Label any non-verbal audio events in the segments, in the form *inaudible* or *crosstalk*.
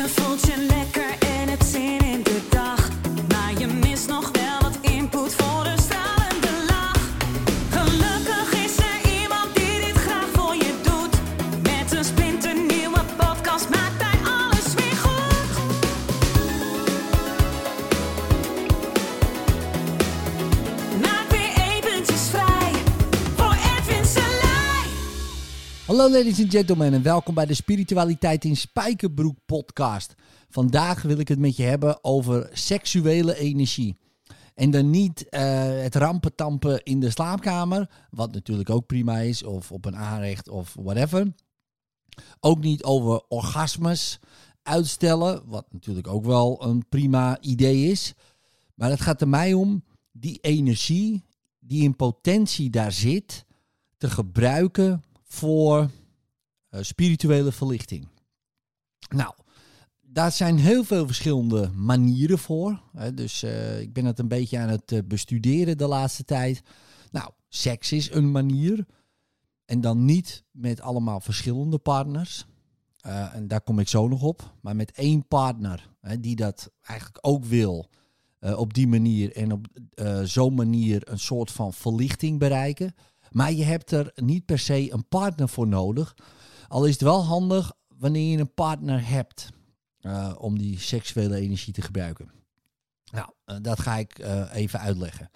Je voelt je Hallo ladies and gentlemen en welkom bij de Spiritualiteit in Spijkerbroek podcast. Vandaag wil ik het met je hebben over seksuele energie. En dan niet eh, het rampentampen in de slaapkamer, wat natuurlijk ook prima is, of op een aanrecht of whatever. Ook niet over orgasmes uitstellen, wat natuurlijk ook wel een prima idee is. Maar het gaat er mij om die energie die in potentie daar zit, te gebruiken voor eh, spirituele verlichting. Nou, daar zijn heel veel verschillende manieren voor. Dus eh, ik ben het een beetje aan het eh, bestuderen de laatste tijd. Nou, seks is een manier. En dan niet met allemaal verschillende partners. En daar kom ik zo nog op. Maar met één partner hè, die dat eigenlijk ook wil. op die manier en op zo'n manier een soort van verlichting bereiken. Maar je hebt er niet per se een partner voor nodig. Al is het wel handig wanneer je een partner hebt eh, om die seksuele energie te gebruiken. Nou, eh, dat ga ik eh, even uitleggen.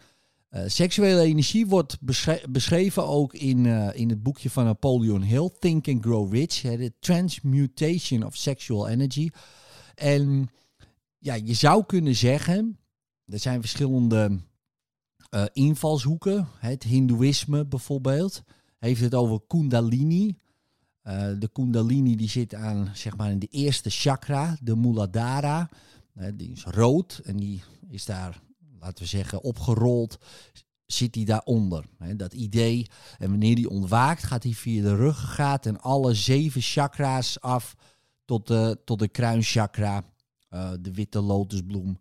Seksuele energie wordt beschre- beschreven ook in, in het boekje van Napoleon Hill, Think and Grow Rich, de Transmutation of Sexual Energy. En ja, je zou kunnen zeggen, er zijn verschillende eh, invalshoeken. Het Hindoeïsme bijvoorbeeld heeft het over Kundalini. Eh, de Kundalini die zit aan, zeg maar, in de eerste chakra, de Muladhara. Eh, die is rood en die is daar, laten we zeggen, opgerold. Zit die daaronder? Dat idee. En wanneer die ontwaakt, gaat hij via de ruggengraat en alle zeven chakra's af tot de, tot de kruinchakra, de witte lotusbloem.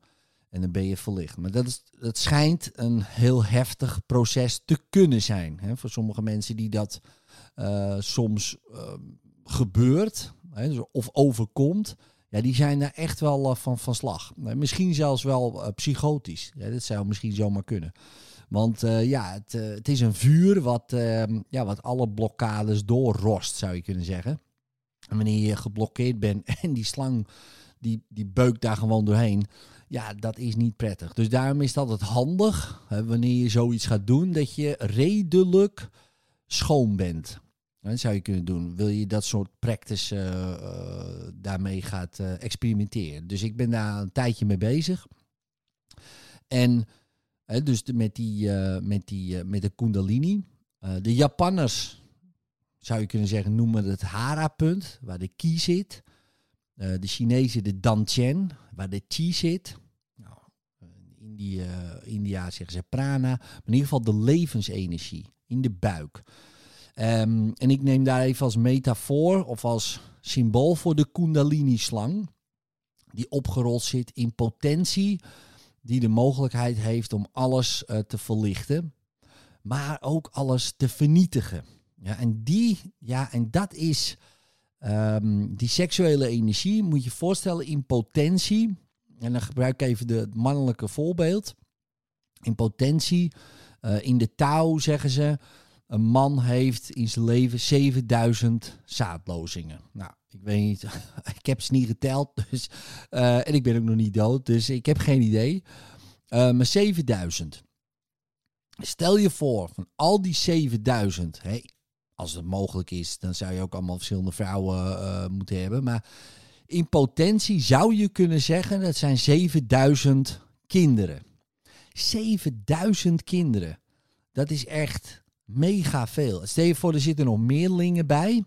En dan ben je verlicht. Maar dat, is, dat schijnt een heel heftig proces te kunnen zijn. Hè, voor sommige mensen die dat eh, soms eh, gebeurt hè, dus of overkomt. Ja, die zijn daar echt wel eh, van van slag. Eh, misschien zelfs wel psychotisch. Ja, dat zou misschien zomaar kunnen. Want ja, het, het is een vuur wat, eh, ja, wat alle blokkades doorrost, zou je kunnen zeggen. En wanneer je geblokkeerd bent *laughs* en die slang die, die beukt daar gewoon doorheen. Ja, dat is niet prettig. Dus daarom is het altijd handig, hè, wanneer je zoiets gaat doen, dat je redelijk schoon bent. Dat zou je kunnen doen. Wil je dat soort practice eh, eh, daarmee gaat eh, experimenteren. Dus ik ben daar een tijdje mee bezig. En hè, dus met, die, met, die, met de kundalini. De Japanners, zou je kunnen zeggen, noemen het hara-punt, waar de ki zit. De Chinezen de dantian, waar de chi zit. Nou, in India, zeggen ze prana. In ieder geval de levensenergie in de buik. Ehm, en ik neem daar even als metafoor of als symbool voor de kundalini-slang. Die opgerold zit in potentie. Die de mogelijkheid heeft om alles eh, te verlichten. Maar ook alles te vernietigen. Ja, en, die, ja, en dat is ehm, die seksuele energie. Moet je voorstellen in potentie. En dan gebruik ik even de, het mannelijke voorbeeld. In potentie. eh, in de touw zeggen ze. Een man heeft in zijn leven 7000 zaadlozingen. Nou, ik weet niet, *laughs* ik heb ze niet geteld. Dus, eh, en ik ben ook nog niet dood, dus ik heb geen idee. Eh, maar 7000. Stel je voor, van al die 7000, hey, als het mogelijk is, dan zou je ook allemaal verschillende vrouwen moeten hebben. Maar in potentie zou je kunnen zeggen, dat zijn 7000 kinderen. 7000 kinderen. Dat is echt mega veel. Stel je voor, er zitten nog meerlingen bij.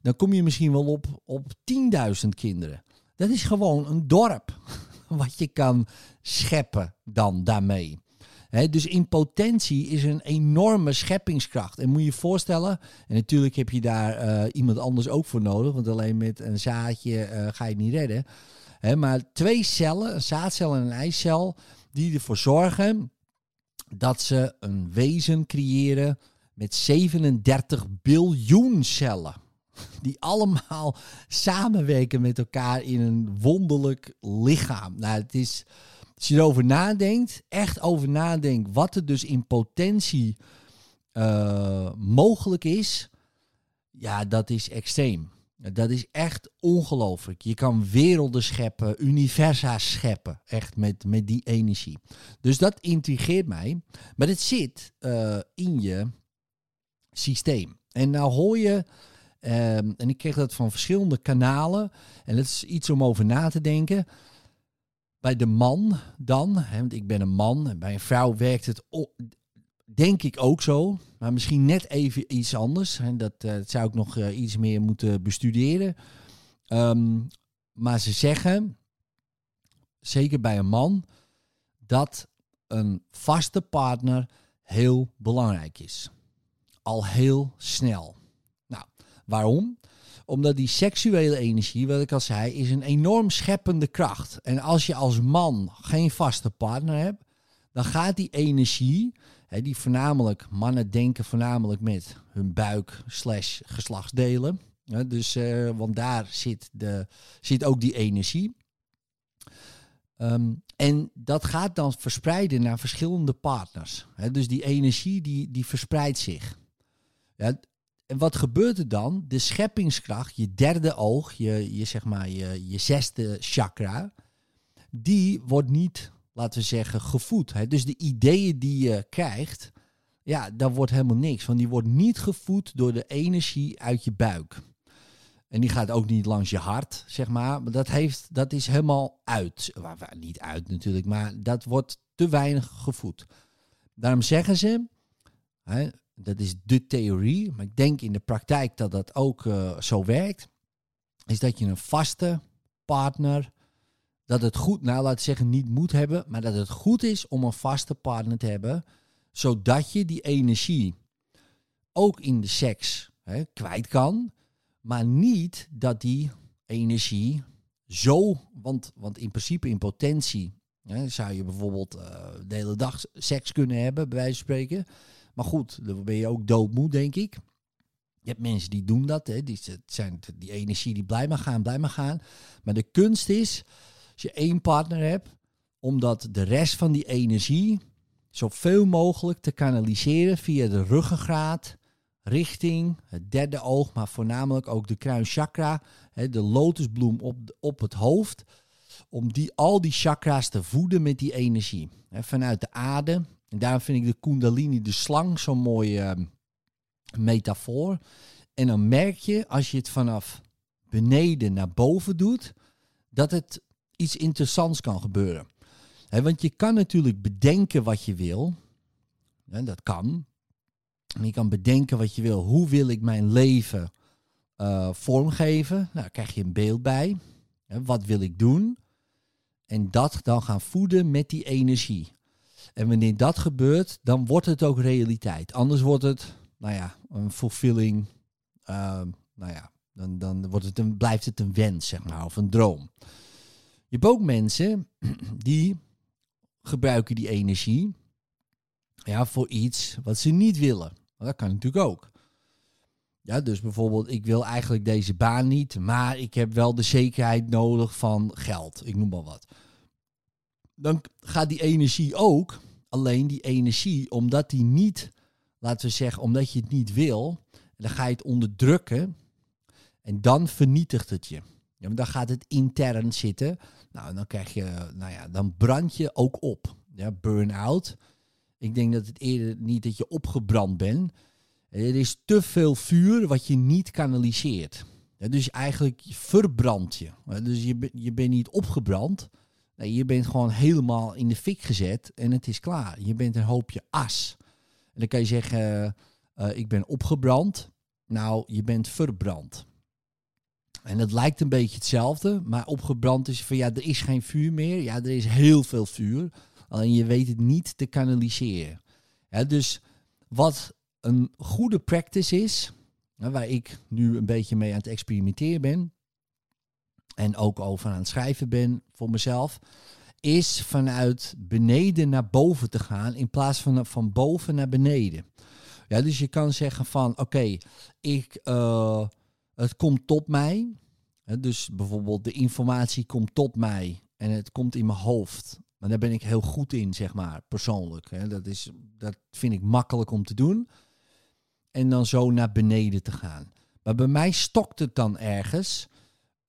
Dan kom je misschien wel op, op 10.000 kinderen. Dat is gewoon een dorp. *laughs* Wat je kan scheppen dan daarmee. Dus in potentie is een enorme scheppingskracht. En moet je je voorstellen, en natuurlijk heb je daar eh, iemand anders ook voor nodig, want alleen met een zaadje eh, ga je het niet redden. Maar twee cellen, een zaadcel en een eicel, die ervoor zorgen dat ze een wezen creëren met 37 biljoen cellen. *laughs* die allemaal samenwerken met elkaar in een wonderlijk lichaam. Nou, het is, als je erover nadenkt, echt over nadenkt, wat er dus in potentie uh, mogelijk is, ja, dat is extreem. Dat is echt ongelooflijk. Je kan werelden scheppen, universa scheppen, echt met, met die energie. Dus dat intrigeert mij. Maar het zit uh, in je systeem. En nou hoor je, um, en ik kreeg dat van verschillende kanalen, en dat is iets om over na te denken. Bij de man dan, hè, want ik ben een man, en bij een vrouw werkt het denk ik ook zo. Maar misschien net even iets anders. En dat, dat zou ik nog uh, iets meer moeten bestuderen. Um, maar ze zeggen, zeker bij een man, dat een vaste partner heel belangrijk is. Al heel snel. Nou, waarom? Omdat die seksuele energie, wat ik al zei, is een enorm scheppende kracht. En als je als man geen vaste partner hebt, dan gaat die energie die voornamelijk, mannen denken voornamelijk met hun buik slash geslachtsdelen. dus, uh, want daar zit, de, zit ook die energie. Um, en dat gaat dan verspreiden naar verschillende partners. dus die energie die, die verspreidt zich. Ja, en wat gebeurt er dan? De scheppingskracht, je derde oog, je, je, zeg maar, je, je zesde chakra, die wordt niet laten we zeggen, gevoed. Hè? Dus de ideeën die je krijgt, ja, daar wordt helemaal niks. Want die wordt niet gevoed door de energie uit je buik. En die gaat ook niet langs je hart, zeg maar. Dat, heeft, dat is helemaal uit. Niet uit natuurlijk, maar dat wordt te weinig gevoed. Daarom zeggen ze, hè, dat is de theorie, maar ik denk in de praktijk dat dat ook uh, zo werkt, is dat je een vaste partner dat het goed, nou laat ik zeggen, niet moet hebben, maar dat het goed is om een vaste partner te hebben, zodat je die energie ook in de seks hè, kwijt kan, maar niet dat die energie zo, want, want in principe in potentie hè, zou je bijvoorbeeld uh, de hele dag seks kunnen hebben, bij wijze van spreken. Maar goed, dan ben je ook doodmoe, denk ik. Je hebt mensen die doen dat, hè, die, zijn die energie die blij maar gaan, blij maar gaan. Maar de kunst is als je één partner hebt, omdat de rest van die energie zoveel mogelijk te kanaliseren via de ruggengraat richting het derde oog, maar voornamelijk ook de kruinchakra, de lotusbloem op, op het hoofd, om die, al die chakra's te voeden met die energie. vanuit de aarde. En daarom vind ik de kundalini, de slang, zo'n mooie uh, metafoor. En dan merk je, als je het vanaf beneden naar boven doet, dat het iets interessants kan gebeuren. want je kan natuurlijk bedenken wat je wil. dat kan. je kan bedenken wat je wil. Hoe wil ik mijn leven uh, vormgeven? Nou, daar krijg je een beeld bij. wat wil ik doen? En dat dan gaan voeden met die energie. En wanneer dat gebeurt, dan wordt het ook realiteit. Anders wordt het, nou ja, een fulfilling. Uh, nou ja, dan, dan wordt het een, blijft het een wens, zeg maar, of een droom. Je hebt ook mensen *clears throat* die gebruiken die energie ja, voor iets wat ze niet willen. Dat kan natuurlijk ook. Ja, dus bijvoorbeeld, ik wil eigenlijk deze baan niet, maar ik heb wel de zekerheid nodig van geld. Ik noem maar wat. Dan gaat die energie ook, alleen die energie, omdat die niet, laten we zeggen, omdat je het niet wil, dan ga je het onderdrukken en dan vernietigt het je. Ja, dan gaat het intern zitten. Nou, dan krijg je, nou ja, dan brand je ook op. Ja, burn-out. Ik denk dat het eerder niet dat je opgebrand bent. Er is te veel vuur wat je niet kanaliseert. Dus eigenlijk verbrand je. Dus je, je bent niet opgebrand. Nee, je bent gewoon helemaal in de fik gezet en het is klaar. Je bent een hoopje as. En dan kan je zeggen, uh, ik ben opgebrand. Nou, je bent verbrand. En het lijkt een beetje hetzelfde, maar opgebrand is van ja, er is geen vuur meer. Ja, er is heel veel vuur. Alleen je weet het niet te kanaliseren. Dus wat een goede practice is, waar ik nu een beetje mee aan het experimenteren ben. En ook over aan het schrijven ben voor mezelf. Is vanuit beneden naar boven te gaan in plaats van van boven naar beneden. Ja, dus je kan zeggen van oké, ik. Uh, het komt tot mij. Dus bijvoorbeeld de informatie komt tot mij en het komt in mijn hoofd. Maar daar ben ik heel goed in, zeg maar, persoonlijk. Dat, is, dat vind ik makkelijk om te doen. En dan zo naar beneden te gaan. Maar bij mij stokt het dan ergens.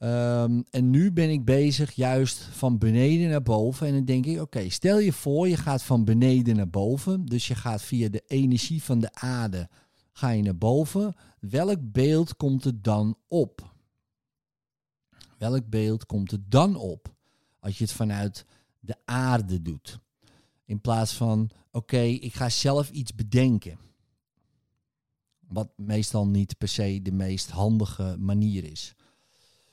Ehm, en nu ben ik bezig juist van beneden naar boven. En dan denk ik, oké, stel je voor, je gaat van beneden naar boven. Dus je gaat via de energie van de aarde, ga je naar boven. Welk beeld komt er dan op? Welk beeld komt er dan op? Als je het vanuit de aarde doet. In plaats van, oké, ik ga zelf iets bedenken. Wat meestal niet per se de meest handige manier is.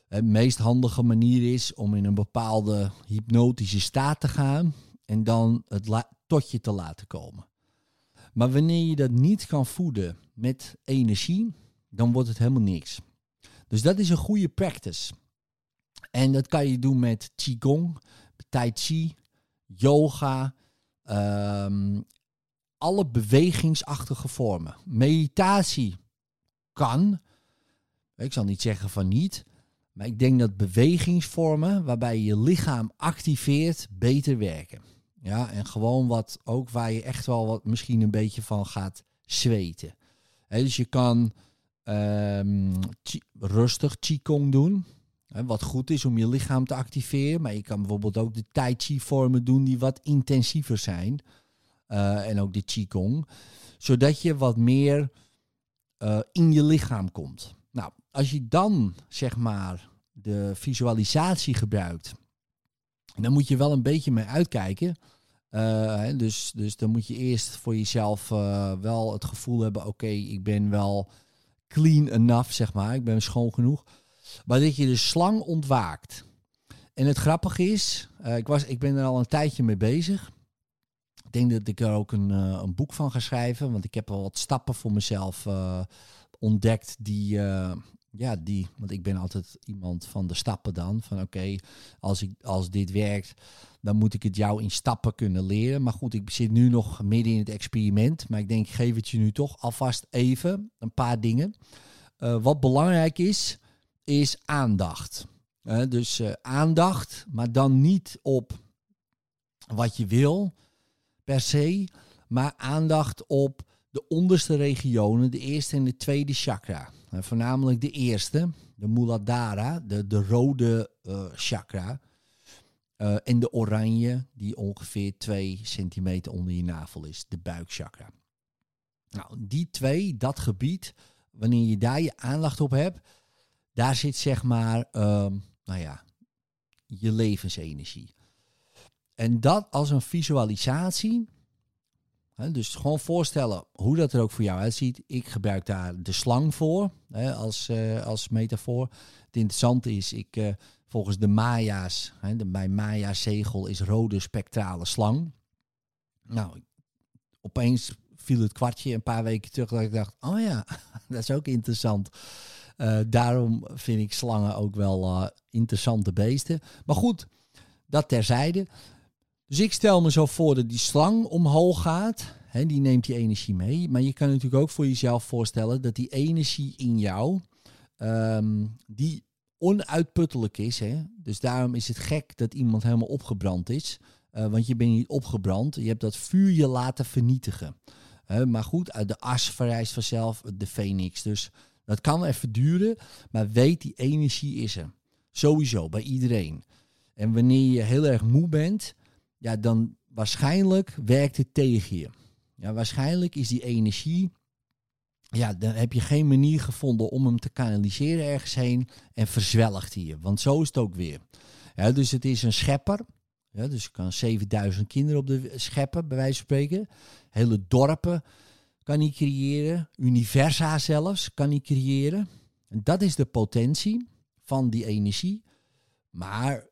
De meest handige manier is om in een bepaalde hypnotische staat te gaan en dan het tot je te laten komen. Maar wanneer je dat niet kan voeden met energie, dan wordt het helemaal niks. Dus dat is een goede practice. En dat kan je doen met Qigong, Tai Chi, yoga, um, alle bewegingsachtige vormen. Meditatie kan, ik zal niet zeggen van niet, maar ik denk dat bewegingsvormen waarbij je lichaam activeert beter werken. Ja, en gewoon wat ook waar je echt wel wat misschien een beetje van gaat zweten. dus je kan um, rustig qigong doen. wat goed is om je lichaam te activeren. Maar je kan bijvoorbeeld ook de tai chi vormen doen die wat intensiever zijn. Uh, en ook de qigong. Zodat je wat meer uh, in je lichaam komt. Als je dan zeg maar de visualisatie gebruikt, dan moet je wel een beetje mee uitkijken. Uh, dus, dus dan moet je eerst voor jezelf uh, wel het gevoel hebben: oké, ik ben wel clean enough, zeg maar. Ik ben schoon genoeg. Maar dat je de slang ontwaakt. En het grappige is, uh, ik, was, ik ben er al een tijdje mee bezig. Ik denk dat ik er ook een, een boek van ga schrijven. Want ik heb al wat stappen voor mezelf ontdekt die, ja, die, want ik ben altijd iemand van de stappen dan. Van oké, als als, als dit werkt, dan moet ik het jou in stappen kunnen leren. Maar goed, ik zit nu nog midden in het experiment. Maar ik denk, ik geef het je nu toch alvast even een paar dingen. Uh, wat belangrijk is, is aandacht. Dus uh, aandacht, maar dan niet op wat je wil per se, maar aandacht op de onderste regionen, de eerste en de tweede chakra. Uh, voornamelijk de eerste, de Muladhara, de, de rode uh, chakra. Uh, en de oranje, die ongeveer 2 centimeter onder je navel is, de buikchakra. Nou, die twee, dat gebied, wanneer je daar je aandacht op hebt, daar zit zeg maar, um, nou ja, je levensenergie. En dat als een visualisatie dus gewoon voorstellen hoe dat er ook voor jou uitziet. Ik gebruik daar de slang voor als, uh, als metafoor. Het interessante is, ik, uh, volgens de Maya's, de, bij Maya-zegel is rode spectrale slang. Nou, opeens viel het kwartje een paar weken terug dat ik dacht, oh ja, *laughs* dat is ook interessant. Uh, daarom vind ik slangen ook wel interessante beesten. Maar goed, dat terzijde. Dus ik stel me zo voor dat die slang omhoog gaat. Hè, die neemt die energie mee. Maar je kan natuurlijk ook voor jezelf voorstellen dat die energie in jou, ehm, die onuitputtelijk is. Hè? Dus daarom is het gek dat iemand helemaal opgebrand is. Uh, want je bent niet opgebrand. Je hebt dat vuur je laten vernietigen. Uh, maar goed, uit de as verrijst vanzelf de phoenix. Dus dat kan even duren. Maar weet, die energie is er. Sowieso, bij iedereen. En wanneer je heel erg moe bent, ja, dan waarschijnlijk werkt het tegen je. Ja, waarschijnlijk is die energie, ja, dan heb je geen manier gevonden om hem te kanaliseren ergens heen en verzwelgt hij je. Want zo is het ook weer. Ja, dus het is een schepper. Ja, dus je kan 7000 kinderen op de scheppen, bij wijze van spreken. Hele dorpen kan hij creëren. Universa zelfs kan hij creëren. En dat is de potentie van die energie. Maar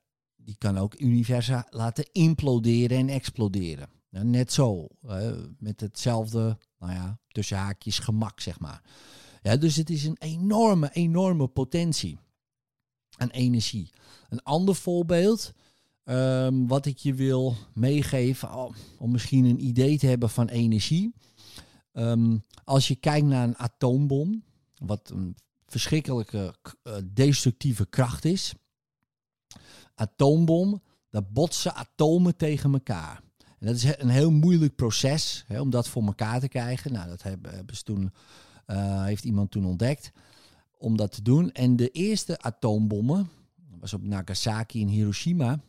die kan ook universa laten imploderen en exploderen. net zo, met hetzelfde, nou ja, tussen haakjes gemak, zeg maar. Ja, dus het is een enorme, enorme potentie aan energie. Een ander voorbeeld, um, wat ik je wil meegeven, om misschien een idee te hebben van energie. Um, als je kijkt naar een atoombom, wat een verschrikkelijke uh, destructieve kracht is. Atoombom, daar botsen atomen tegen elkaar. En dat is een heel moeilijk proces hè, om dat voor elkaar te krijgen. Nou, dat hebben, ze toen, uh, heeft iemand toen ontdekt om dat te doen. En de eerste atoombommen, dat was op Nagasaki en Hiroshima,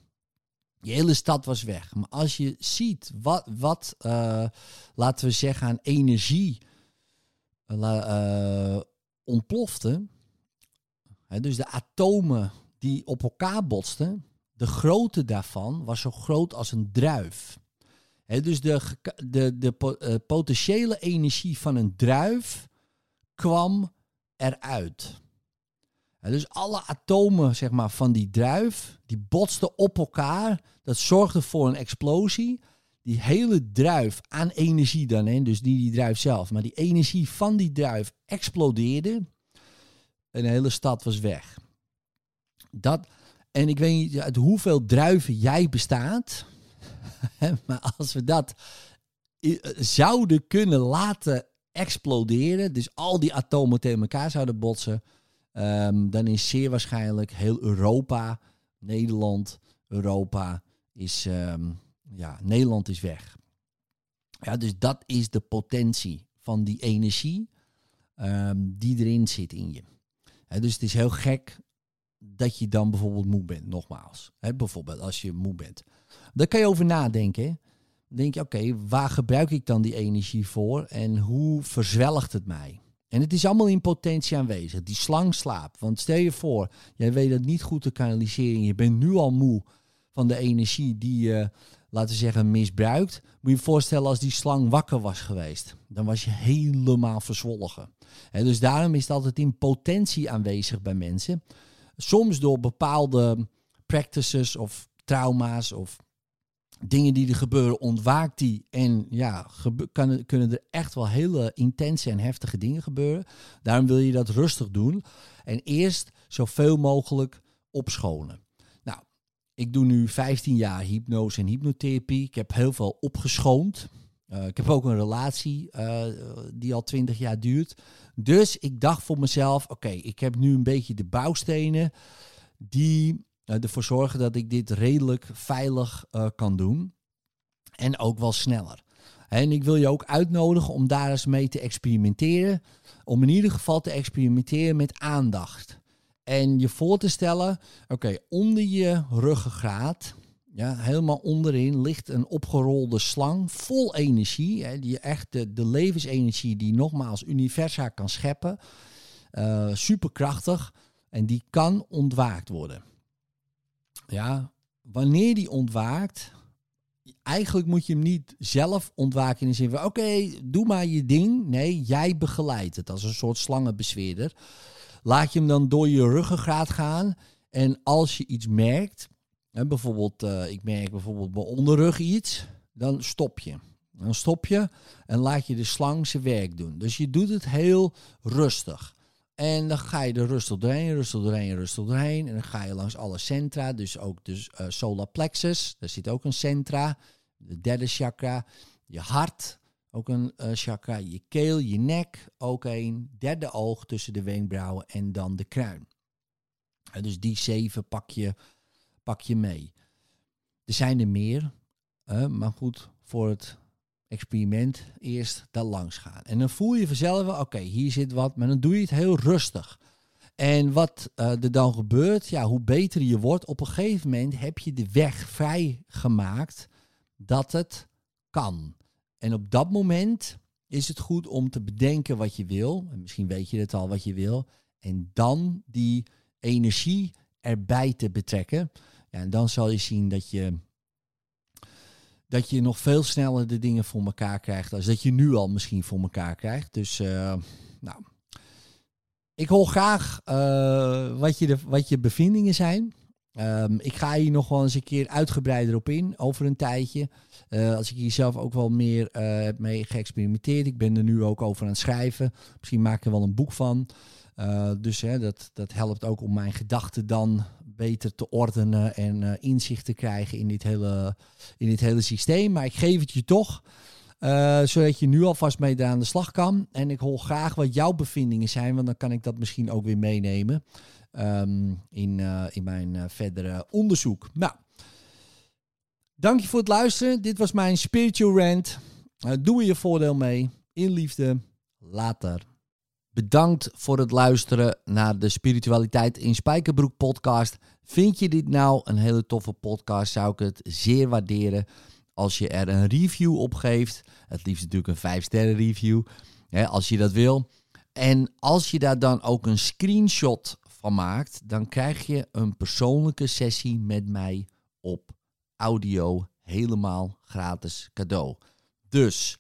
die hele stad was weg. Maar als je ziet wat, wat uh, laten we zeggen, aan energie uh, ontplofte, hè, dus de atomen die op elkaar botsten, de grootte daarvan was zo groot als een druif. Dus de, de, de uh, potentiële energie van een druif kwam eruit. Dus alle atomen zeg maar, van die druif, die botsten op elkaar. Dat zorgde voor een explosie. Die hele druif aan energie dan, he, dus niet die druif zelf, maar die energie van die druif explodeerde. En de hele stad was weg. Dat, en ik weet niet uit hoeveel druiven jij bestaat. *laughs* maar als we dat zouden kunnen laten exploderen, dus al die atomen tegen elkaar zouden botsen, um, dan is zeer waarschijnlijk heel Europa, Nederland, Europa is, um, ja, Nederland is weg. Ja, dus dat is de potentie van die energie um, die erin zit in je. Dus het is heel gek dat je dan bijvoorbeeld moe bent, nogmaals. He, bijvoorbeeld als je moe bent. Daar kan je over nadenken. Dan denk je, oké, waar gebruik ik dan die energie voor en hoe verzwelgt het mij? En het is allemaal in potentie aanwezig. Die slang slaapt. Want stel je voor, jij weet het niet goed te kanaliseren. Je bent nu al moe van de energie die je, laten we zeggen, misbruikt. Moet je je voorstellen als die slang wakker was geweest. Dan was je helemaal verzwolgen. En dus daarom is het altijd in potentie aanwezig bij mensen. Soms door bepaalde practices of trauma's of dingen die er gebeuren, ontwaakt die. En ja, kan, kunnen er echt wel hele intense en heftige dingen gebeuren. Daarom wil je dat rustig doen. En eerst zoveel mogelijk opschonen. Nou, ik doe nu 15 jaar hypnose en hypnotherapie. Ik heb heel veel opgeschoond. Uh, ik heb ook een relatie uh, die al 20 jaar duurt. Dus ik dacht voor mezelf: oké, ik heb nu een beetje de bouwstenen die uh, ervoor zorgen dat ik dit redelijk veilig kan doen. En ook wel sneller. En ik wil je ook uitnodigen om daar eens mee te experimenteren. Om in ieder geval te experimenteren met aandacht. En je voor te stellen, oké, onder je ruggengraat, ja, helemaal onderin ligt een opgerolde slang vol energie. Hè, die echt de, de levensenergie die nogmaals universa kan scheppen. Uh, superkrachtig. En die kan ontwaakt worden ja, wanneer die ontwaakt, eigenlijk moet je hem niet zelf ontwaken in de zin van, oké, doe maar je ding. Nee, jij begeleidt het als een soort slangenbesweerder. Laat je hem dan door je ruggengraat gaan. En als je iets merkt, hè, bijvoorbeeld, uh, ik merk bijvoorbeeld mijn onderrug iets, dan stop je. Dan stop je en laat je de slang zijn werk doen. Dus je doet het heel rustig. En dan ga je er rustig doorheen, rustig doorheen, rustig doorheen. En dan ga je langs alle centra, dus ook de uh, solar plexus. Daar zit ook een centra. De derde chakra. Je hart, ook een uh, chakra. Je keel, je nek, ook een. Derde oog tussen de wenkbrauwen en dan de kruin. Dus die zeven pak je, pak je mee. Er zijn er meer, maar goed, voor het experiment eerst daar langs gaan. En dan voel je vanzelf, oké, hier zit wat, maar dan doe je het heel rustig. En wat uh, er dan gebeurt, ja, hoe beter je wordt, op een gegeven moment heb je de weg vrijgemaakt dat het kan. En op dat moment is het goed om te bedenken wat je wil. En misschien weet je het al wat je wil. En dan die energie erbij te betrekken. Ja, en dan zal je zien dat je dat je nog veel sneller de dingen voor elkaar krijgt. Als dat je nu al misschien voor elkaar krijgt. Dus uh, nou, ik hoor graag uh, wat, je de, wat je bevindingen zijn. Um, ik ga hier nog wel eens een keer uitgebreider op in over een tijdje. Uh, als ik hier zelf ook wel meer heb mee geëxperimenteerd. Ik ben er nu ook over aan het schrijven. Misschien maak ik er wel een boek van. dus hè, dat, dat helpt ook om mijn gedachten dan beter te ordenen en uh, inzicht te krijgen in dit, hele, in dit hele systeem. Maar ik geef het je toch. Eh, zodat je nu alvast mee aan de slag kan. En ik hoor graag wat jouw bevindingen zijn, want dan kan ik dat misschien ook weer meenemen ehm, in, eh, in mijn eh, verdere onderzoek. Nou, dank je voor het luisteren. Dit was mijn spiritual rant. doe je voordeel mee. In liefde. Later. Bedankt voor het luisteren naar de Spiritualiteit in Spijkerbroek podcast. Vind je dit nou een hele toffe podcast? Zou ik het zeer waarderen als je er een review op geeft. Het liefst natuurlijk een 5 sterren review, hè, als je dat wil. En als je daar dan ook een screenshot van maakt, dan krijg je een persoonlijke sessie met mij op audio helemaal gratis cadeau. Dus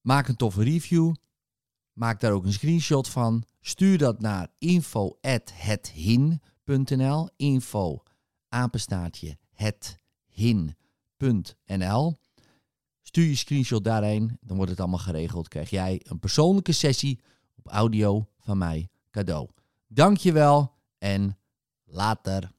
maak een toffe review. Maak daar ook een screenshot van. Stuur dat naar info@hethin.nl. Info apenstaartje hethin.nl. Stuur je screenshot daarheen, dan wordt het allemaal geregeld. Krijg jij een persoonlijke sessie op audio van mij cadeau. Dankjewel en later.